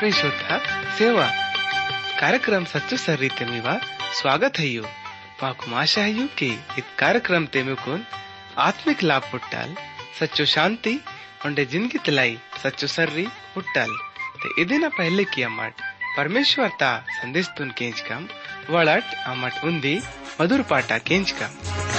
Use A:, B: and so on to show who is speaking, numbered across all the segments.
A: ಪರಿಶುದ್ಧ ಸೇವಾ कार्यक्रम सच्चो सर्रीते मीवा स्वागत है यू माकुम आशा है यू कि इत कार्यक्रम ते मुकुन आत्मिक लाभ पुट्टाल सच्चो शांति उंडे जिंदगी तलाई सच्चो सर्री पुट्टाल ते इदिना पहले की अमट परमेश्वर ता संदेश तुन केंच कम वळट अमट उंदी मधुर पाटा केंच कम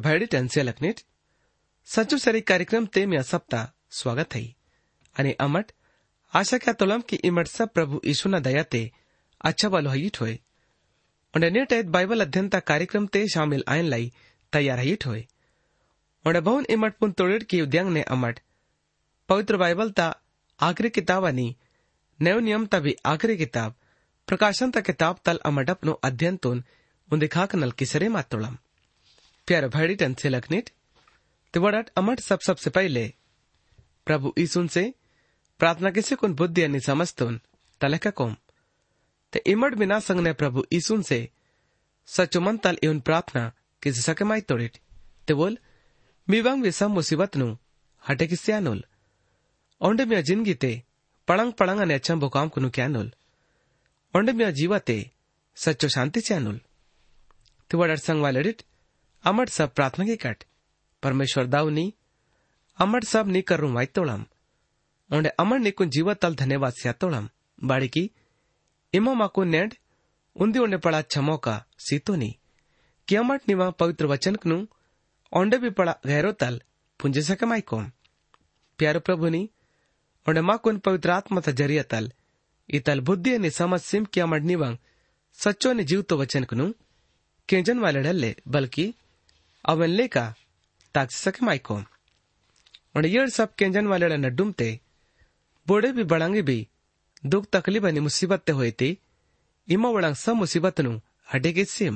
A: प्यारो त्यांचे लखनीट सच्चू सरी कार्यक्रम ते मी सप्ताह स्वागत है आणि अमट, आशा क्या तोलम की इमट सब प्रभु यीशु ना दया ते अच्छा वालो हईट उन्हें ऐत बाइबल अध्ययन ता कार्यक्रम ते शामिल आयन लाई तैयार हईट उन्हें बहुन इमट पुन तोड़ेड की उद्यांग ने अमट। पवित्र बाइबल ता आखिरी किताब आणि नव नियम ता भी आखिरी किताब, प्रकाशन ता किताब तल अमट अपनो अध्ययन तोन उन्दे खाक नल किसरे मातोळम प्यारो भाईडी टंसे लखनीट तिवड़ट अमट सब सबसे पहले। प्रभु ईसुन से प्रार्थना किसी कुन बुद्धि अनि समस्तुन तलक कोम। ते इमड बिना संग ने प्रभु ईसुन से सचो मन तल इवन प्रार्थना किसी सके माई तोड़िट ते बोल, मीवंग विसम मुसीबत नु, हटे किस्या नुल ओंडे मिया ज़िंदगी ते पड़ंग पड़ंग अने अच्छा बुकाम कुनु क्या नुल ओंडे मिया जीवा ते सच्चो शांति च्या नुल तिवड़ट संग वालेडिट अमट सब प्रार्थना की कट। परमेश्वर दावनी अमट सब नी कर वाई तोड़म। ओंडे अमर निकुन जीवा तल धन्यवाद सिया तोड़म। बाड़की इमा माको नेड पड़ा छमो का सीतो नी। कि अमट निवा पवित्र वचन कनु ओंडे भी पड़ा गहरो तल पुंजे सके माई कोम। प्यारो प्रभु नी ओंडे माकुन पवित्र आत्मा ता ज़रिया तल इतल बुद्धि नि, समझ सिम कि अमट निवंग सच्चो नि जीव तो वचन कनु। केंजन वाले डल्ले बल्कि ಅವನ್ ಲೇಕ ತಾಕ್ಸಕ್ಕೆ ಮಾಯ್ಕೋಮ್ और ये सब केंजन वाले न डूमते बोड़े भी बड़ांगे भी दुख तकलीफ आणि मुसीबत ते होते इमा वळांग स मुसीबत नु हडे गे सिम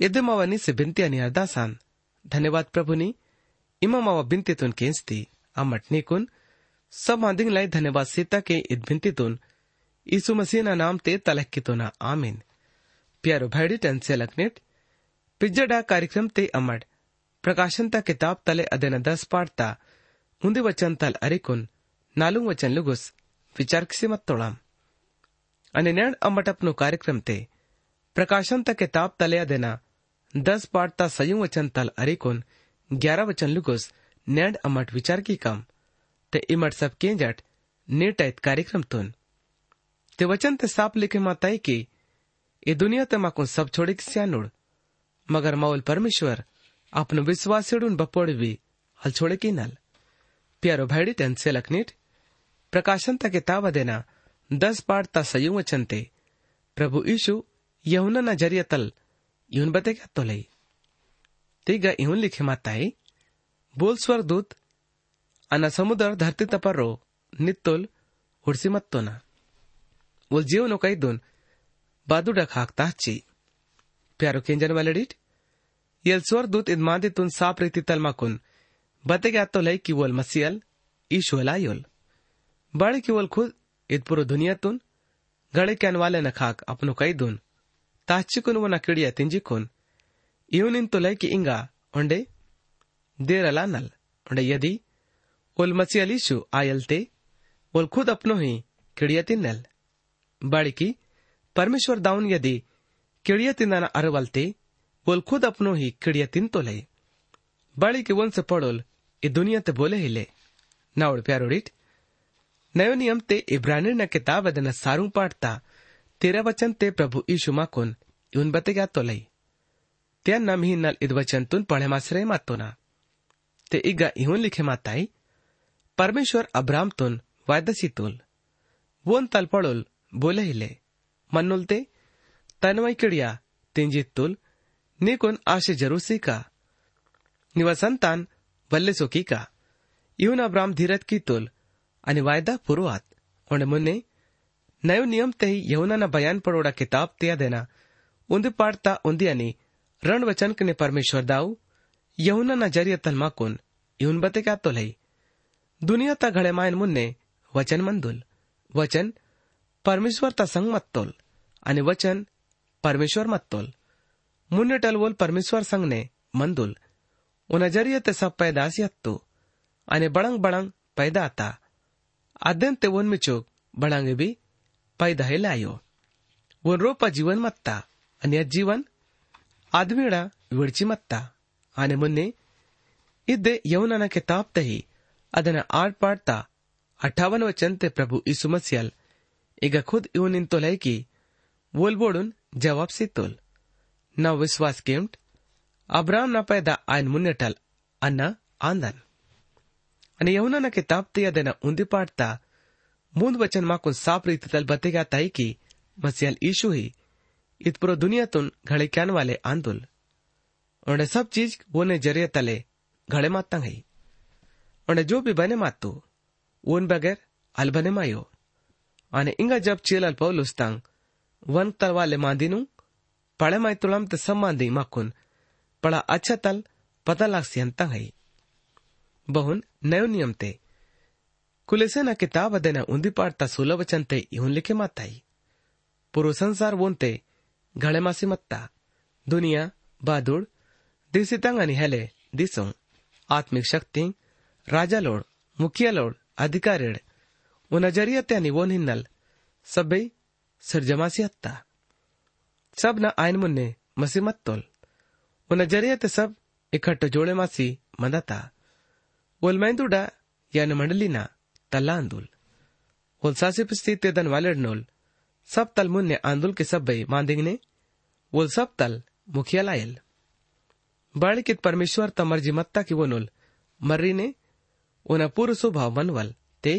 A: ಎದ್ದು ಮಾವನಿ ಸಿಬಿಂತಿ ಅನಿ ಅರ್ದಾಸಾನ್
B: धन्यवाद प्रभुनी इमा मावा बिनतीतून केंचती आमट निकून सब मांदिंग लाई धन्यवाद सीता के id बिनतीतून यीशु मसीह ना नाम ते तलक्कीतोना आमीन प्यारो भाईडी टन से लकनेट ಪಿಜ್ಜಡ ಕಾರ್ಯಕ್ರಮ ತೆ ಅಮಡ್ ಪ್ರಕಾಶಂತ ಕಿತಾಬ್ ತಲೆ ಅದನ ದಸ್ ಪಾಡ್ತಾ ಮುಂದೆ ವಚನ್ ತಲ್ ಅರಿಕುನ್ ನಾಲು ವಚನ್ ಲುಗುಸ್ ವಿಚಾರಕ್ಸಿ ಮತ್ತೊಳಾಂ ಅನೆನೆಣ್ ಅಮಟಪ್ನು ಕಾರ್ಯಕ್ರಮ ತೆ ಪ್ರಕಾಶಂತ ಕಿತಾಬ ತಲೆ ಅದನ दस पाठ ता सयू वचन तल अरिकोन ग्यारह वचन लुगोस नैंड अमट विचार की कम ते इमट सब केंजट निर्टयत कार्यक्रम तुन ते वचन ते साप लिखे माताई की ये दुनिया ते माकुन सब छोड़ी सियानुड़ मगर मौल परमेश्वर अपनो विश्वासिडून बपोड़वी। हल छोड़े की नल? प्यारो भाईडी त्यांचे लखनीट प्रकाशन ता किताब देना, दस पाठ ता चंते प्रभु यीशु यहुना ना ज़रिया तल, यून बते क्या तो लई? तीगा इहुन लिखे माताई, बोल स्वर दूत अना समुद्र धरती तपर रो, नित्तुल हुडसी मत्तो ना। बोल प्यारो केंजन वालेडीट यल स्वर दूत इदमादितून साप रीति तलमाकुन बते क्या तो लई की वोल मसियल ईशु लायोल बड़े की वोल खुद इत पुरो दुनियातून गळे कॅन वाले न खाक अपनो कई दून। ताचिकुन वो न किडिया तिंजिकुन इउनिन तो लई की इंगा ओंडे देर अला नल। ओंडे यदि, ओल मसियल ईशु आयल ते, ओल खुद अपनो ही किडिया तिन्नल बड़ी की, परमेश्वर दाउन यदि किडिया तिंदाना अरवलते बोल खुद अपनो ही किडिया तिन तो लई बड़ी के वन से पड़ोल ई दुनिया ते बोले हिले नावड़ प्यारोड़ीट नयो नियम ते इब्रानी न किताब अदन सारू पाठता तेरा वचन ते प्रभु ईशु माकुन इवन बते क्या तो लई त्या नम ही नल इद वचन तुन पढ़े मासरे मातो ना ते इगा इहुन परमेश्वर तुल तल ते तनवई किड़िया तिंजित तुल निकुन आशे जरूसी का निवसंतान वल्ले सोकी का इवन अब्राम धीरत की तुल आणि वायदा पुरवात ओंडे मुन्ने, नयो नियम ते यहुना ना बयान पड़ोड़ा किताब तिया देना। उन्दी पाड़ता उन्दी अनि रण वचन कने परमेश्वर दाऊ। परमेश्वर ता संग मत तोल आणि वचन परमेश्वर मत तोल मुन्ने टलवोल परमेश्वर संग ने मंदुल उन जरिये ते सब पैदास यत्तो आणि बळंग बळंग पैदा आता आद्यन ते वन मिचोक बळंगे बी पैदा हे लायो वन रोपा जीवन मत्ता आणि जीवन आदमीड़ा विडची मत्ता आणि मुन्ने इद्दे यौनना किताब तही ಅದನ್ನ ಆಡ್ಪಾಡ್ತಾ ಅಠಾವನ ವಚನತೆ ಪ್ರಭು ಯೀಸು ಮಸಿಯಲ್ ಈಗ ಖುದ್ ಇವನಿನ್ ತೊಲೈಕಿ ವೋಲ್ಬೋಡುನ್ ಜವಾಬ್ಸಿತ್ತೋಲ್ ನಾವು ವಿಶ್ವಾಸ ಕೇಮ್ಟ್ ಅಬ್ರಾಹ್ಮನ ಪೈದ ಆಯ್ನ ಮುನ್ನೆಟಲ್ न किताब અને देना उन्दी पाटता તેના वचन मा कुन વચનમાં रीत तल बते गया બતેગા की मसीहल ईशु ही। इतपुरो दुनियातून घड़े क्यान वाले आंदोल। उन्हें सब चीज़ वो ने ज़रिया तले घड़े माता है। उन्हें जो भी बने मातू तो, उन बगैर अल बने मायो अने इंगा जब चेल अल पौलुस्तांग माई तुलम ते सब मांदी माकुन पड़ा अच्छा तल पता लाग सियंता है बहुन नयो नियम ते कुलेसे ना किताब अदेना उंदी पाड़ता सोलह वचन ते इहुन लिखे माताई पुरो संसार वोनते घड़े मासी मत्ता दुनिया बादुड़ दिसी तंगनी हेले दिसो आत्मिक शक्ति राजा लोड मुखिया लोड अधिकारीड उन ज़रिया त्यानी वोन हिन्नल सबै सर्जमासी हत्ता। सब न आयन मुन्ने मसी मत्तोल उन ज़रिया ते सब इकट्ठो जोड़े मासी मदता ओल मैंदुडा यान मंडलीना तल्ला आंदुल। ओल सासिप स्थित दन वालेडनोल सब तल मुन्ने आंदुल के सब बई मांदिंगने ओल सब तल मुखिया लायल। बाळिकित परमेश्वर तमर्जी मत्ता की वोनुल मर्री ने उन पूर्व स्वभाव मनवल ते।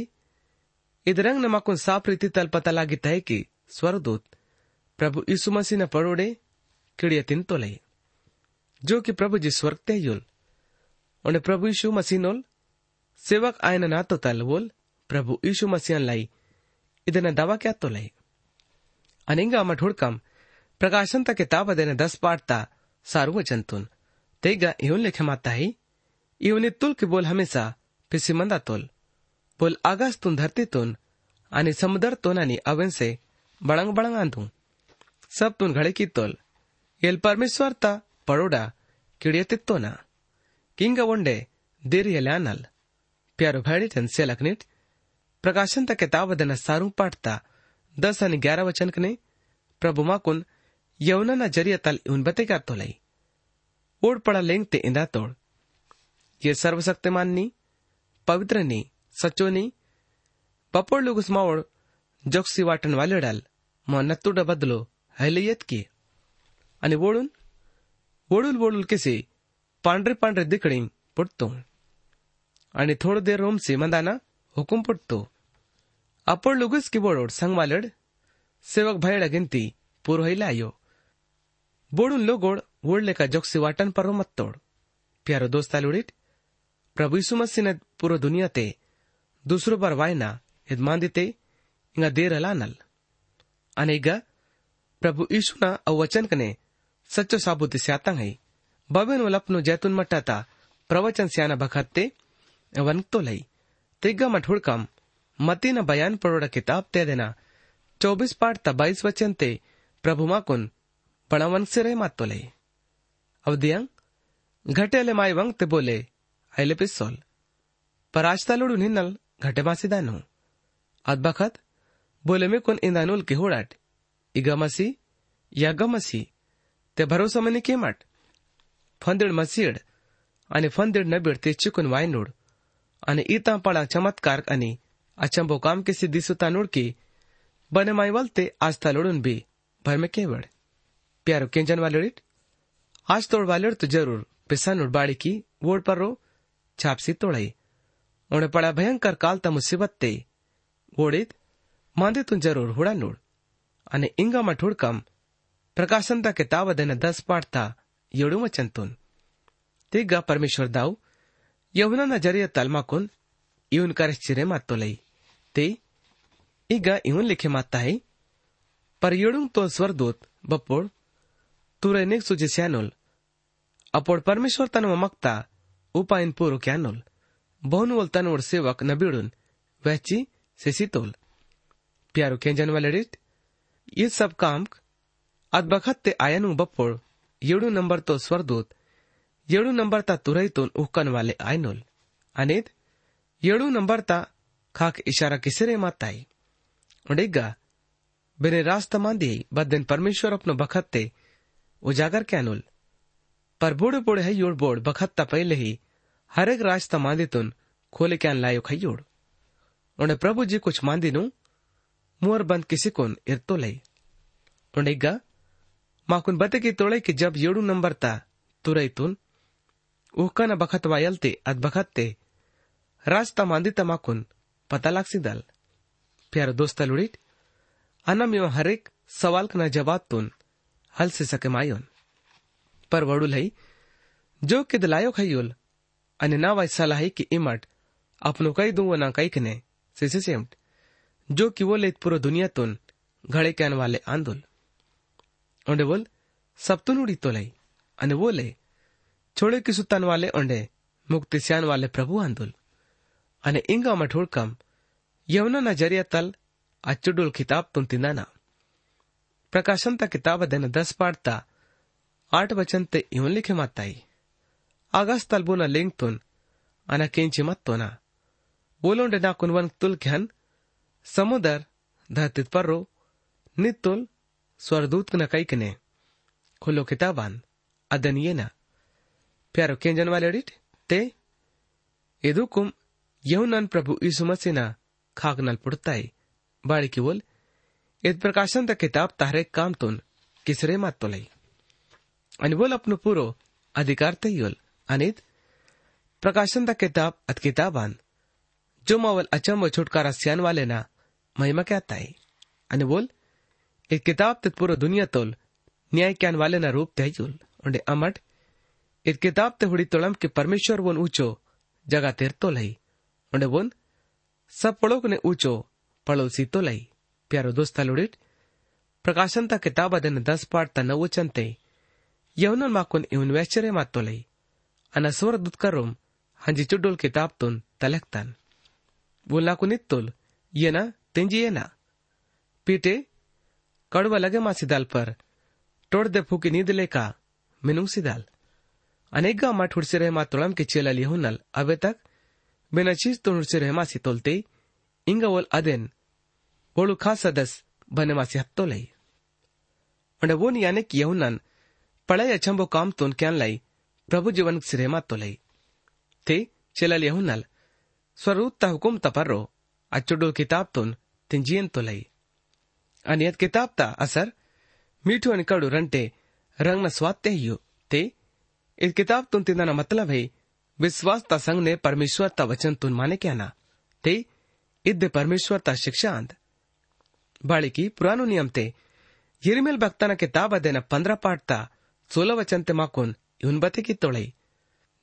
B: इदरंग न माकुन साफ़ रीति तल पता लागी तय की स्वरदूत प्रभु यीशु मसीह न पड़ोड़े किड़िया तिन तो लई जो कि प्रभु जी स्वर्ग ते युल उन्हें प्रभु यीशु मसीह नोल सेवक आयन ना तो तल वोल प्रभु यीशु मसीह लाई ಇದನ್ನ ದವಾ ಕ್ಯಾ ತೊಲೈ ಅನಿಂಗ ಅಮ್ಮ ಢುಡ್ಕಂ ಪ್ರಕಾಶಂತ ಕಿತಾಬ್ ಅದೇನ ದಸ್ ಪಾಡ್ತಾ ಸಾರುವ ಜಂತುನ್ तेगा इवन लेखे माता ही इवनी तुल की बोल हमेशा पिसिमंदा तोल बोल आगास तुन धरती तुन आणि समुदर तोन आणि बळंग बळंग आंधू सब तुन घडे की तोल। येल परमेश्वर ता, पडोडा किडियतित्तो ना किंग वंडे, देर यल्यानल प्यारो भाड़ी टन से लखनिट प्रकाशन तक किताब दन सारू पाठता दस आणि ग्यारह वचन कने। प्रभु माकुन यवना ज़रिया तल उन बते का तोलाई। ओड पड़ा लेंग ते इंदा तोड़। ये सर्वशक्तिमान नी, पवित्र नी, सच्चो नी। पपोड़ लोग उस मावड़ जोक्सी वाटन वाले डाल, मो नत्तुड बदलो हैलियत की? आणि वळून वळूल वळूल केसे पांढरे पांढरे दिकडी पुटतो। आणि थोडं देर रोमसे मंदाना हुकुम पुटतो। आपण लुगुस की बोडोड संगवालड, सेवक भाईड़ा गिनती पुरोहिला आयो बोडून लोगोड वोडले का जोक्सी वाटन पर मत तोड़ प्यारो दोस्ता लुड़िट प्रभु यीशु मसीह ने पूरो दुनिया ते दूसरो बार वायना यजमांदिते इंगा देर अलानल अनेगा प्रभु यीशु ना अवचन कने सच्चो साबुत स्यातंग है बबेन वलपनो जैतून मट्टाता प्रवचन स्याना बखत्ते वनतो लई तिग्गा मठुड़कम मती न बयान पड़ोड़ा किताब ते देना चौबीस पाठ ता बाईस वचन ते प्रभु माकुन पड़ावन से रहे मातो लई अवधियंग घटे अले माई वंग ते बोले अले पिस्सोल पर आज तलुड़ू घटे अदबखत बोले में कुन इंदानुल की होड़ाट इगमसी यगमसी ते भरोसा मनी केमट फंदिड मसीड आणि फंदिड नबीड ते चिकून वायनूड आणि इता पळा चमत्कार आणि अचंबो काम के सिद्धि सुता नुड की बने माईवल ते आज तलोडून बी भर में केवड़ प्यारो केंजन वालेडिट आज तोड़ वालेड तो ज़रूर पिसानुड बाड़ी की वोड पर रो छापसी तोड़ाई उन्हें पड़ा भयंकर काल ता मुसीबत ते वोडित માંદે તું જરૂર હુડાનુડ અને ઇંગામાં ઠુડકમ પ્રકાશનતા કિતાબ તેને દસ પાડતા યોડું મચંતુન તે ગા પરમેશ્વર દાવ યહુનાના જરિયા તલમાકુન ಇವನ್ ಕರೆಸ್ಚಿರೆ ಮತ್ತೊಲೈ ತೆ ಈಗ ಇವನ್ ಲಿಖೆ ಮಾತ್ತಾಯಿ ಪರಿಯೊಡುಂಗ್ ತೋ ಸ್ವರ್ದೂತ್ ಬಪ್ಪೋಡ್ ತುರೈನಿಗ್ ಸುಜಿ ಸ್ಯಾನುಲ್ ಅಪೋಡ್ ಪರಮೇಶ್ವರ್ ತನ ಮಮಕ್ತಾ ಉಪಾಯನ್ ಪೂರು ಕ್ಯಾನುಲ್ ಬಹುನುವಲ್ ತನೋಡ್ ಸೇವಕ್ ನಬಿಡುನ್ ವ್ಯಾಚಿ ಸೆಸಿತೋಲ್ प्यारो केंजन वालेडिट ये सब काम अदबखत ते आयनु बप्पोड़। येडू नंबर तो स्वरदूत। येडू नंबर ता तुरईतून उहकन वाले आयनुल। अनेत येडू नंबर ता खाक इशारा किसरे माताई? उडेगा। बिने रास्ता मांदी बदन परमेश्वर अपनो बखत ते उजागर कैनुल पर बूढ़े बूढ़े है योड़ बोड़ बखत ता पहले ही हरेक रास्ता मांदीतून खोले कैन लायो खयोड़? उन्हें प्रभु जी कुछ मांदी नु? मुअर बंद किसी कोन इरतो लई। उडेगा माकुन बते की तोड़े कि जब येडू नंबर ता तुरईतून उहकन बखत वायलते अद बखत्ते। रास्ता मांदी माकुन पता लागसी दल। प्यारो दोस्त लुड़ीट अनम यो हरेक सवाल का जवाब तुन, हल से सके मायोन पर वडुल है जो कि दिलायो खयुल अने ना वैसा है कि इमट, अपनो कई दू ना कई कने कि वो लेत पूरा दुनिया तुन, घड़े कैन वाले आंदोल। ओंडे बोल, सब तुन उड़ी तो लई। अने वो ले, छोड़े की सुतन वाले ओंडे मुक्ति स्यान वाले प्रभु आंदोल। अने इंगा मठोड़ कम, यवना न ज़रिया तल अच्चुडुल किताब तुन तिंदाना प्रकाशन ता किताब देन दस पाठता आठ वचन ते इवन लिखे माताई आगास तलबुना लिंग समुदर धरती पर रो नितुल स्वरदूत न कई कने। खुलो किताबान अदनिये न प्यारो केंजन वाले डिट ते यदु कुम यहुनन प्रभु ईसु मसीह न खाक नल पुड़ताई। बाड़ी की बोल इत प्रकाशन तक किताब तारे काम तुन, किसरे मत तो लई अनिबोल अपनो पूरो अधिकार ते योल। अनित प्रकाशन तक किताब, अत किताबान। जो मावल अचम व छुटकारा सियान वाले ना अनि इत किताब ते पूरो दुनिया तोल, न्याय क्यान वाले ना रूप ते योल उंडे अमट इत किताब ते हुड़ी तोड़म के परमेश्वर वोन ऊंचो जगह तेर तो लई। उंडे बोन सब पड़ोक ने ऊंचो पड़ोसी तो लई। प्यारो दोस्त लुड़िट, प्रकाशन ता किताब अदन दस पाठ ता नवचन ते। यवनन माकुन इवन वैचरे मात तो लई। ana swordut karum hanji chudul kitab tun talektan बोलना कुनित्तुल ये ना तेंजी ये ना पीटे कड़वा लगे मा सिदाल पर तोड़ दे फूकी नींद लेका मिनु सिदाल अनेगा मा ठुड़से रहे मा तोड़म के चेला लिहुनल अबे तक बिना चीज़ तो से रहे मासी तोलते इंगा वोल अदेन वोलु खास सदस बने मासी हत्तो लई उन्हें वो याने कि यहुनन पढ़ाई अचंबो काम तोन क्या लाई प्रभु जीवन सिरे मा तो लई ते चेला यहुनल स्वरूप हुकुम तपर्रो अचुडो किताब तुन જીયંતો લઈ અને યદકે તાપતા અસર મીઠું અને કડું રંટે રંગના સ્વાદ તહ્યો તે इस किताब तुन तिंदा मतलब है विश्वास ता संग ने परमेश्वर ता वचन तुन माने क्या ना ते इद परमेश्वर ता शिक्षांत बाड़ी की पुरानो नियम ते यिरमिल भक्ता ना किताब अदेना पंद्रह पाठ ता सोलह वचन ते माकुन यून बते की तोड़ई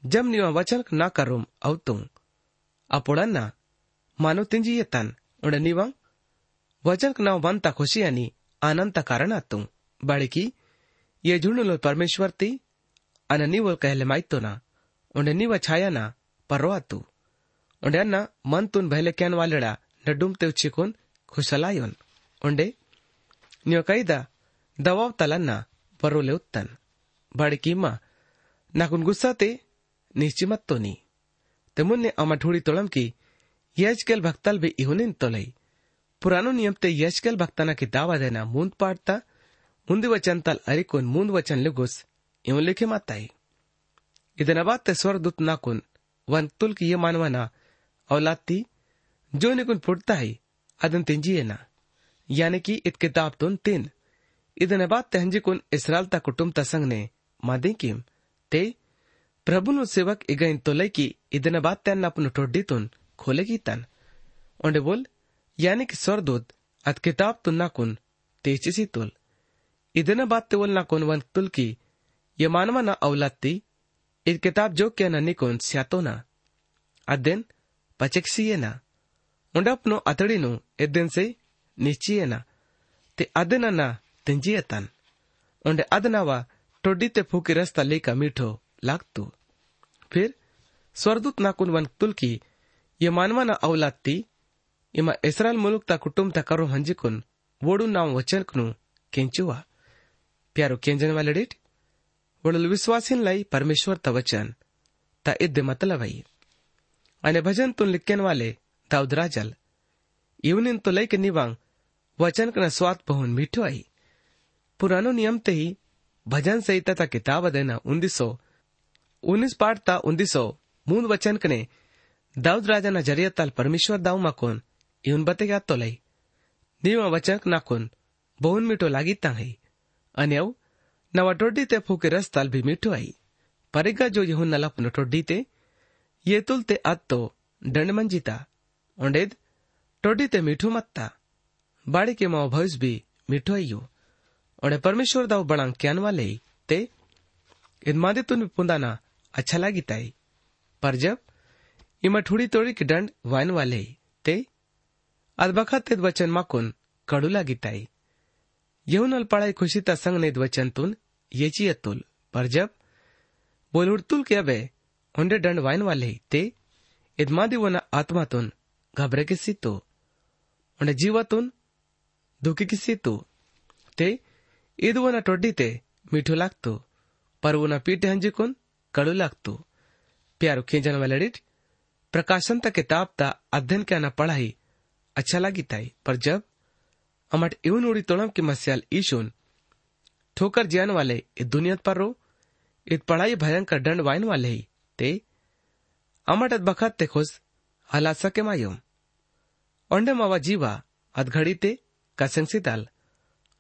B: जब नियो वचन ना करूम अवतू अपोड़न ना मानो तिंजी ये तन उड़ ವಚನಕ್ ನಾವು ಬಂತ ಖುಷಿಯನಿ ಆನಂದ ಕಾರಣ ಅತ್ತು ಬಾಳಿಕಿ ಯಜುಣುಲು ಪರಮೇಶ್ವರ್ ತಿ ಅನ ನೀವು ಕಹಲೆ ಮಾಯ್ತೋನ ಉಂಡೆ ನೀವ ಛಾಯಾನ ಪರ್ರೋ ಆತು ಉಂಡೆ ಅನ್ನ ಮಂತುನ್ ಬೈಲೆಕ್ಯಾನ್ ವಾಲೆಡ ನಡ್ಡುಮ್ತೆ ಉಚ್ಚಿಕೋನ್ ಖುಷಲಾಯೋನ್ ಉಂಡೆ ನೀವು ಕೈದ ದವಾವ್ತಲನ್ನ ಬರೋಲೆ ಉತ್ತನ್ ಬಾಡಿಕಿಮ್ಮ ನಾಕುನ್ ಗುಸ್ಸಾತೆ ನಿಶ್ಚಿಮತ್ತೋನಿ ತೆಮುನ್ನೆ ಅಮ್ಮ ಢೂಡಿ ತೊಳಂಕಿ ಯಜ್ಕೆಲ್ ಭಕ್ತಲ್ ಬಿ ಇಹುನಿನ್ ತೊಲೈ निश्चिमत तो नी ते मुन्ने अमा ठोड़ी तोड़म की यजकेल भक्तल भी इहुनिन तोलई पुरानो नियम ते यजकेल भक्ताना की दावा देना मूंद पाटता ಮುಂದಿ ವಚನ ತಲ್ ಅರಿಕುನ್ ಮುಂದ್ ವಚನ ಲುಗುಸ್ ಇವ್ ಲಿಖೆ ಮಾತಾಯಿ ಇದನ ಬಾತ್ ಸ್ವರ್ದೂತ್ ನಾಕುನ್ वन तुल की ये मानवाना औलाद थी जो निकुन फुटता है अदन तिंजिए यानी कि इत किताब तुन तीन ಇದನ್ನ ಬಾತ್ ತೆಹಂಜಿ ಕುನ್ ಇಸ್ರಾಲ್ ತ ಕುಟುಂಬ ತ ಸಂಗ್ ने मादे किम ते प्रभु नु सेवक इग इन तोले की ಇದನ್ನ ಬಾತ್ ತೆನ್ನ अपनु टोड्डी तुन खोलेगी तन ओंडे बोल यानी की सरदूत अत किताब तुल नाकून तेज़ी तुल। इधन बात तेवल नाकून वन तुल की, ये मानवा ना अवलाती इत किताब जो क्या ना निकोन स्यातो ना। अदेन पचेक्सीये ना। उंडापनो अतड़ीनो इदेन से निश्चिये ना। ते अदेना ना तेंजिये तन। उंडे अदनावा टोडी ते फूके रस्ता लेका मीठो, लागतू। फिर, स्वरदूत नाकुन वन तुल की, ये मानवा ना अवलाती मुलुक ता कुटुंब ता करो हंजिकुन वोडू नाम वचन कनु केंचुवा प्यारो केंजन वाले डेट वडल विश्वासीन लाई परमेश्वर ता वचन ता इद्दे मतलब है अने भजन तुन लिखन वाले दाऊद राजल इवनिन तो लई के निवांग वचन कना स्वाद पहुन मीठो आई पुरानो नियम ते ही भजन संहिता ता किताब देना उन्नीस सौ उन्नीस पाठ ता उन्नीस सौ मूंद वचन कने दाऊद राजा ना ज़रिया ताल परमेश्वर दाऊ माकोन इवन तो लई नीवा वचन नाकोन बहुन मीठो लागी ता है अन्यव नवा टोडी ते फूके रस ताल भी मीठो आई। परिगा जो यहुन नलप न टोडी ते ये तुल ते अत तो दंड मंजिता। ओंडेद टोडी ते मीठो मत्ता। बाड़ी के माओ भविष्य भी मीठो आइयो। और परमेश्वर दाव बड़ा क्यान वाले ते इदमादे तुन पुंदाना अच्छा लागी ताई। पर जब, इमा ठुड़ी तोड़ी की दंड वाइन वाले ते अदबखत ते वचन माकून कडू लागिताई येऊन अल्पाळाई खुशीता संगनेद वचनतून येची अतुल। पर जब बोलुडतुल के अबे उंडे दंड वाईन वाले ते इदमादिवना आत्मातून घाबरे की सीतो उंडे जीवातून धुकी की सीतो ते इदवना टोडी ते मिठू लागतो परवना पीठ हंजिकून कडू लागतो। प्यारो खिंजन वाले प्रकाशन तक किताब ता अध्ययन क्या न पढ़ाई अच्छा लगी અચ્છા पर जब अमट इवन उड़ी तोड़म કે मस्याल ઈશોન ठोकर जैन वाले इत दुनियत पर रो इत पढ़ाई भयंकर दंड वाइन वाले ही, ते अमट अद बखत ते खुश हला सके मायोम ओंडम मावा जीवा अद घड़ी ते कसंसी ताल,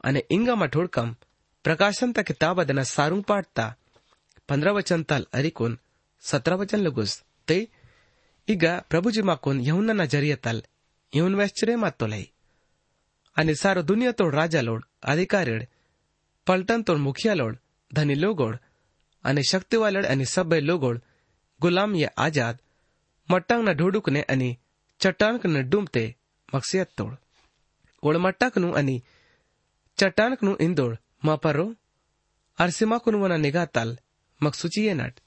B: अने इंगा मठोड़कम प्रकाशन तक किताब अदना सारू पाटता पंद्रह वचन तल अरिकोन सत्रह वचन लगुस, ते इगा प्रभु जी माकोन यहुना ಇವನ್ ವೆಚ್ಚರೇ ಮತ್ತೊಲೈ અને સારો દુનિયા તોડ રાજા લોડ અધિકારીડ પલટન તોડ મુખિયા લોડ ધની લોગોડ અને શક્તિવાલડ અને સભ્ય લોગોડ ગુલામ યે આઝાદ મટ્ટાંગના ઢોડુકને અને ચટાણકને ડૂમતે મક્ષિયત તોડ ઓળ મટ્ટાકનું અને ચટાણકનું ઇંદોળ માપરો અરસીમાકુનવના નિગાતાલ મકસુચીએ નાટ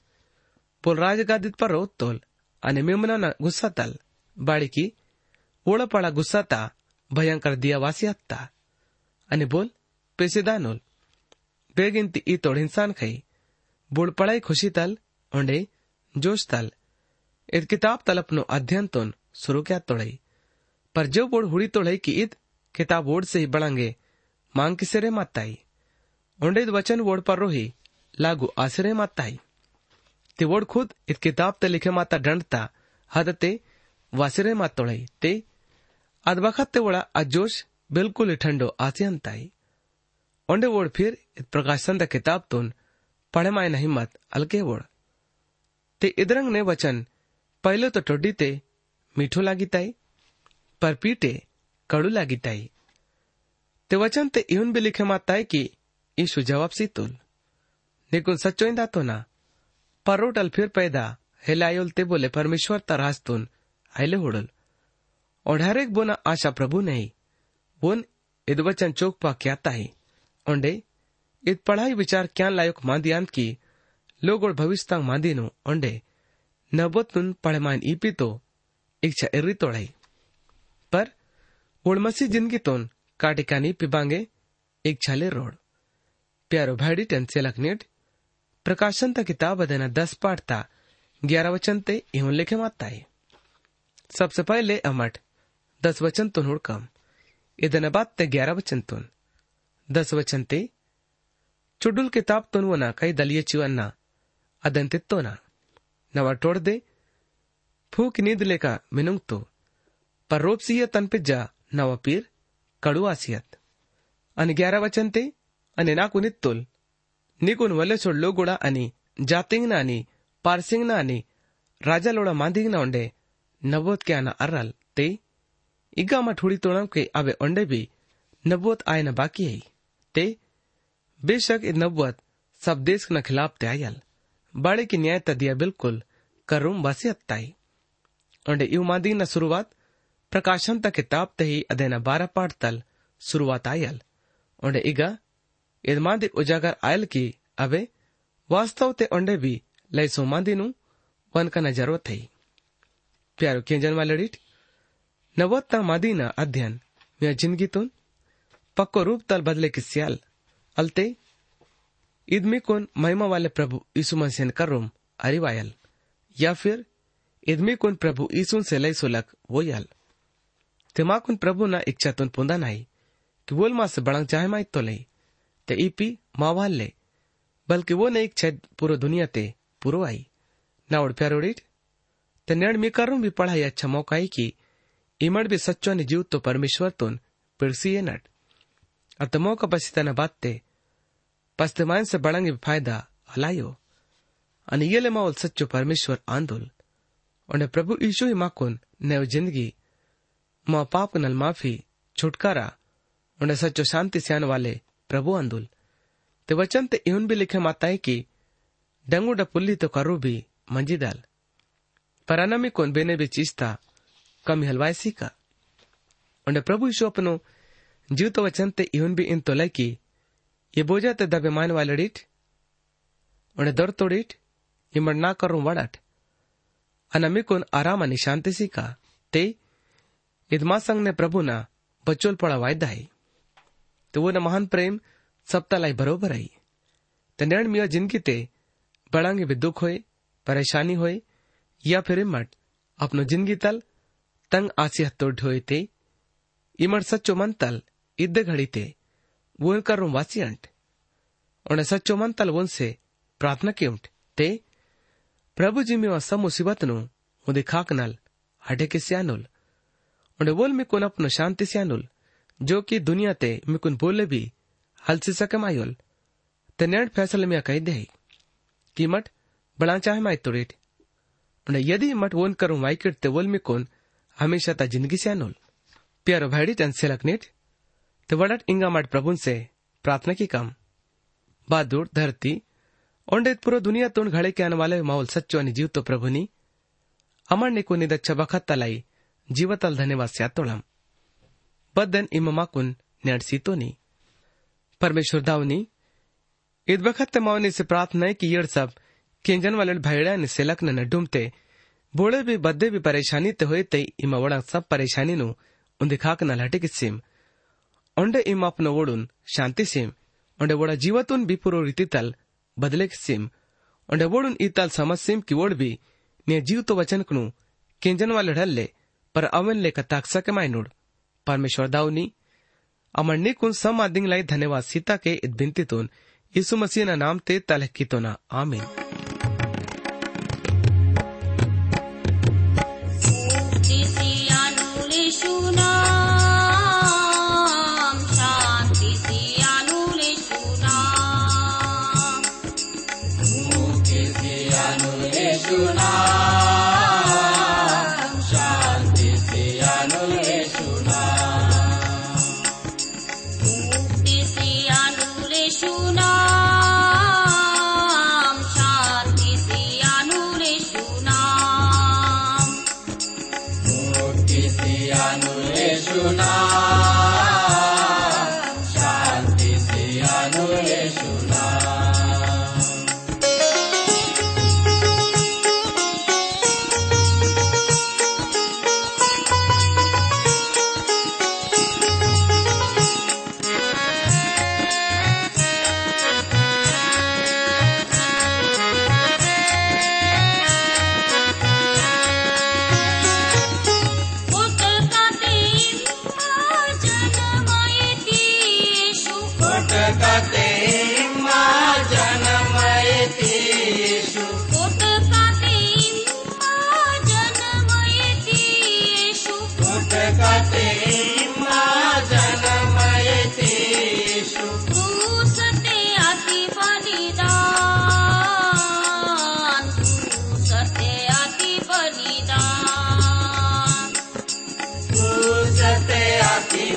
B: પોલ રાજગાદિત પર રોત તોલ અને મેમનાના ગુસ્સાતાલ બાળકી ઓળપાળા ગુસ્સાતા ભયંકર દિયાવાસી હતા અને બોલ પેસેદાનોલ બેગિનતી ઈ તોડ હિંસાન ખઈ બુળપળાઈ ખુશી તલ ઊંડે જોશ તલ इत किताब तलप नो अध्ययन तोन शुरू क्या तोड़ई पर जो बोर्ड हुड़ी तोड़ई की ईद किताब बोर्ड से ही बढ़ांगे मांग किसे रे माताई उंडेद वचन वोड पर रोही लागू आसरे माताई ते वोड खुद इत किताब ते लिखे माता दंडता हदते वासरे तोड़ई ते आद ವಖತ್ ಒಳ ಆ ಜೋಶ್ ಬಿಲ್ಕುಲ್ ठंडो ಆಸಿಯನ್ ತಾಯಿ ಒಂಡೆ ಓಡ್ ಫಿರ್ ಪ್ರಕಾಶ್ ಸಂದ ಕಿತಾಬ್ ತೋನ್ ಪಡೆ ಮಾಯನ ಹಿಮ್ಮತ್ ಅಲ್ಕೆ ಓಡ್ ते इदरंग ने वचन, पहले तो टोडी ते मीठो लागिताई पर पीटे कडू लागिताई ते वचन ते इवन भी लिखे माताई कि यीशु जवाब सी तुल निकुल सच्चोइंदा तो ना पर फिर पैदा हिलायोल ते बोले परमेश्वर तरास तुन, आइले होडल। और एक बोना आशा प्रभु नहीं। बोन इद वचन चोक पा क्या ताही ओंडे इत पढ़ाई विचार क्या लायक मांदियान की लोगोड भविष्यतांग मांदीनु। ओंडे नबोतनुन पढ़मान ईपीतो इच्छा इर्री तोड़ाई। पर उड़मसी ज़िंदगी तोन काटिकानी पिबांगे इच्छाले रोड। प्यारो भाड़ी टेंसेलक नेट, प्रकाशन ता किताब अदेना दस पाठ ता, ग्यारह वचन ते इहुन लिखे है। सबसे पहले अमठ दस वचन तो हुड़काम इदन बाद ते ग्यारह वचन तो तुन दस वचन ते, चुडुल किताब तो तुनवना कई दलिय दलिये अदंतित तो ना नवा टोड़ दे, फूक नींद लेका, मिनुंग तो। पर रोप सीय तन पे जा नवा पीर, कड़ू आसियत अन ग्यारह वचन ते, अने ना कुनित तो तुल निकुन वले छोड़लो गुड़ा अनि जातिंग ना अनि पारसिंग ना अनि राजा लोड़ा मांधिंग ना उंडे नवोत क्या ना अरल ते। इगा मा ठुड़ी तोड़म के अबे ओंडे भी नबोत आए न बाकी है ते बेशक इ नबुवत सब देश न खिलाफ त्यायल बड़े की न्याय तदिया बिल्कुल करुम वसियत ताई ओंडे इव मादी न शुरुआत प्रकाशन ತ ಕಿತಾಬ್ ತಹಿ ಅದೇನ ಬಾರ ಪಾಠ ತಲ್ ಶುರುವಾತ್ ಆಯಲ್ ಒಂಡೆ ಈಗ ಇದ್ ಮಾದಿ ಉಜಾಗರ್ ಆಯಲ್ ಕಿ ಅವೆ वास्तव ते ओंडे भी लय सोमांदीनु वन का जरूरत है प्यारो केंजन वाले नवोत्त मादीना अध्ययन। मैं ज़िंदगी तुन, पक्को रूप तल बदले की सियाल। अलते, इदमी कोन महिमा वाले प्रभु यीशु मसीह कर रूम अरिवायल। या फिर, इदमी कोन प्रभु यीशु से लय सुलक वो यल तिमाकुन प्रभु ना इच्छा तुन पुंदा नाई, कि बोल मा से बड़ंग चाहे माई तो ले ते ईपी मावाल ले, बल्कि वो ने इच्छा पूरो दुनिया ते पूरो आई। ना उड़ प्यारोड़ीट ते नेड़ मी करूँ भी पढ़ाई अच्छा मौका ही की इमड़ भी सच्चो ने जीव तो परमेश्वर तुन पिड़सी नट अतमो का पश्चिता न बात पश्चिमान से बड़ंगे फ़ायदा हलायो अनियले माओल सच्चो परमेश्वर आंदोल उन्हें प्रभु ईशु ही माकुन नव ज़िंदगी मा पाप नल माफ़ी छुटकारा उन्हें सच्चो शांति सियान वाले प्रभु आंदोल ते वचन ते इन भी लिखे माता है कि डंगू डपुल्ली तो करू भी मंजीदाल पर अनामी कौन बेने भी चीजता कम हलवाई का उन्हें प्रभु यीशु अपनो जीव तो वचन ते इवन भी इन तोले की ये बोझा ते दबे मान वाले डीठ उन्हें दर तोड़ीठ इमड़ ना करूँ वड़ट अनमी कोन आराम अनि शांति सी का ते इदमासंग ने प्रभु ना बचोल पड़ा वायदा है। तो वो न महान प्रेम सप्ता लाई बरोबर आई ते निर्ण मिया ज़िंदगी ते बड़ांगे भी दुख होए, परेशानी होए, या फिर मन तल इद्दे घड़ी ते वो इनकर रूम वासी अंट। उन्हें सच्चो मन तल वन से प्रार्थना की उम्ट ते, प्रभु जी में सब मुसीबत नु मुदे खाक नल हटे के सियानुल। उन्हें बोल में कुन अपनो शांति सियानुल, जो कि दुनिया ते में कुन बोले भी हल से सके मायोल ते नेट फैसले में कह दे कि मट बड़ा चाहे माई तोड़ेट। उन्हें यदि मट वोन करूँ वाइकिट ते बोल में कुन हमेशा ता ज़िंदगी सियानुल प्यारो भाईडी टन से लकनेट ते वडट इंगा मट प्रभुन से प्रार्थना की कम। बादूर, धरती, ओंडेत पुरो दुनिया तोड़ घड़े के आने वाले माहौल सच्चो अनि जीव तो प्रभुनी अमर ने को निदच्छ बखत तलाई जीवतल धन्यवाद स्यातोळम बदन इममाकुन नेडसीतोनी परमेश्वर दावनी ईद बखत मावनी से प्रार्थना है कि यड़ सब केंजन वाले भैड़ा ने सेलक न डूमते ਬੋਲੇ भी परेशानी ते हुए ते इमा वड़ा सब परेशानी ਸਭ उन दिखाक न लटे लटकित सेम। ओंडे इमापन ओडून शांति सेम। ओंडे वडा जीवतुन भी पुरो रीतीतल बदलेक सेम। ओंडे वोडून इताल समझ सेम की वड़ भी ने जीव तो वचन कनु केंजन वाले ढल्ले पर अवन ले कताक्षा के मायनुड परमेश्वर दाऊनी अमर ने कुन सम आदिंग लाई धन्यवाद सीता के इद बिनती यीशु मसीह ना नाम ते तलह की तो ना। आमीन।
C: ಜ್ಞಾನವೇ ಶುನಾ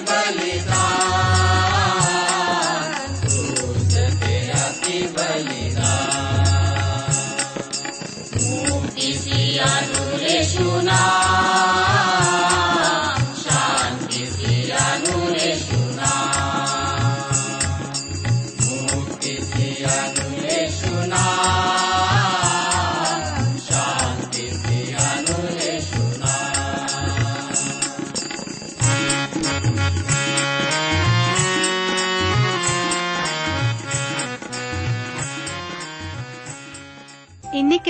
C: मुक्ति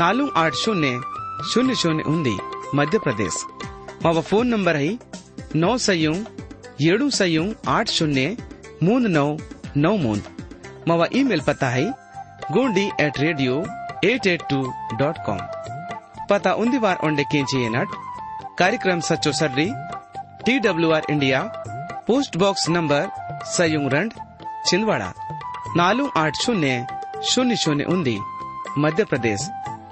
B: नालू आठ शून्य शून्य शून्य उन्दी मध्य प्रदेश मावा फोन नंबर है नौ सयू ಏಳು ಸಯೂ ಆಟ್ ಶೂನ್ಯ ಮೂಂದ್ ನೌ ನೌ ಮೂಂದ್ ಮಾವ ಇಮೇಲ್ पता है Gondi at radio eight eight two dot com पता उन्दी बार ओंडे केंची नट कार्यक्रम सच्चो सर्री T W R India post box number सयुंग Chhindwara नालू आठ शून्य शून्य शून्य उन्दी मध्य प्रदेश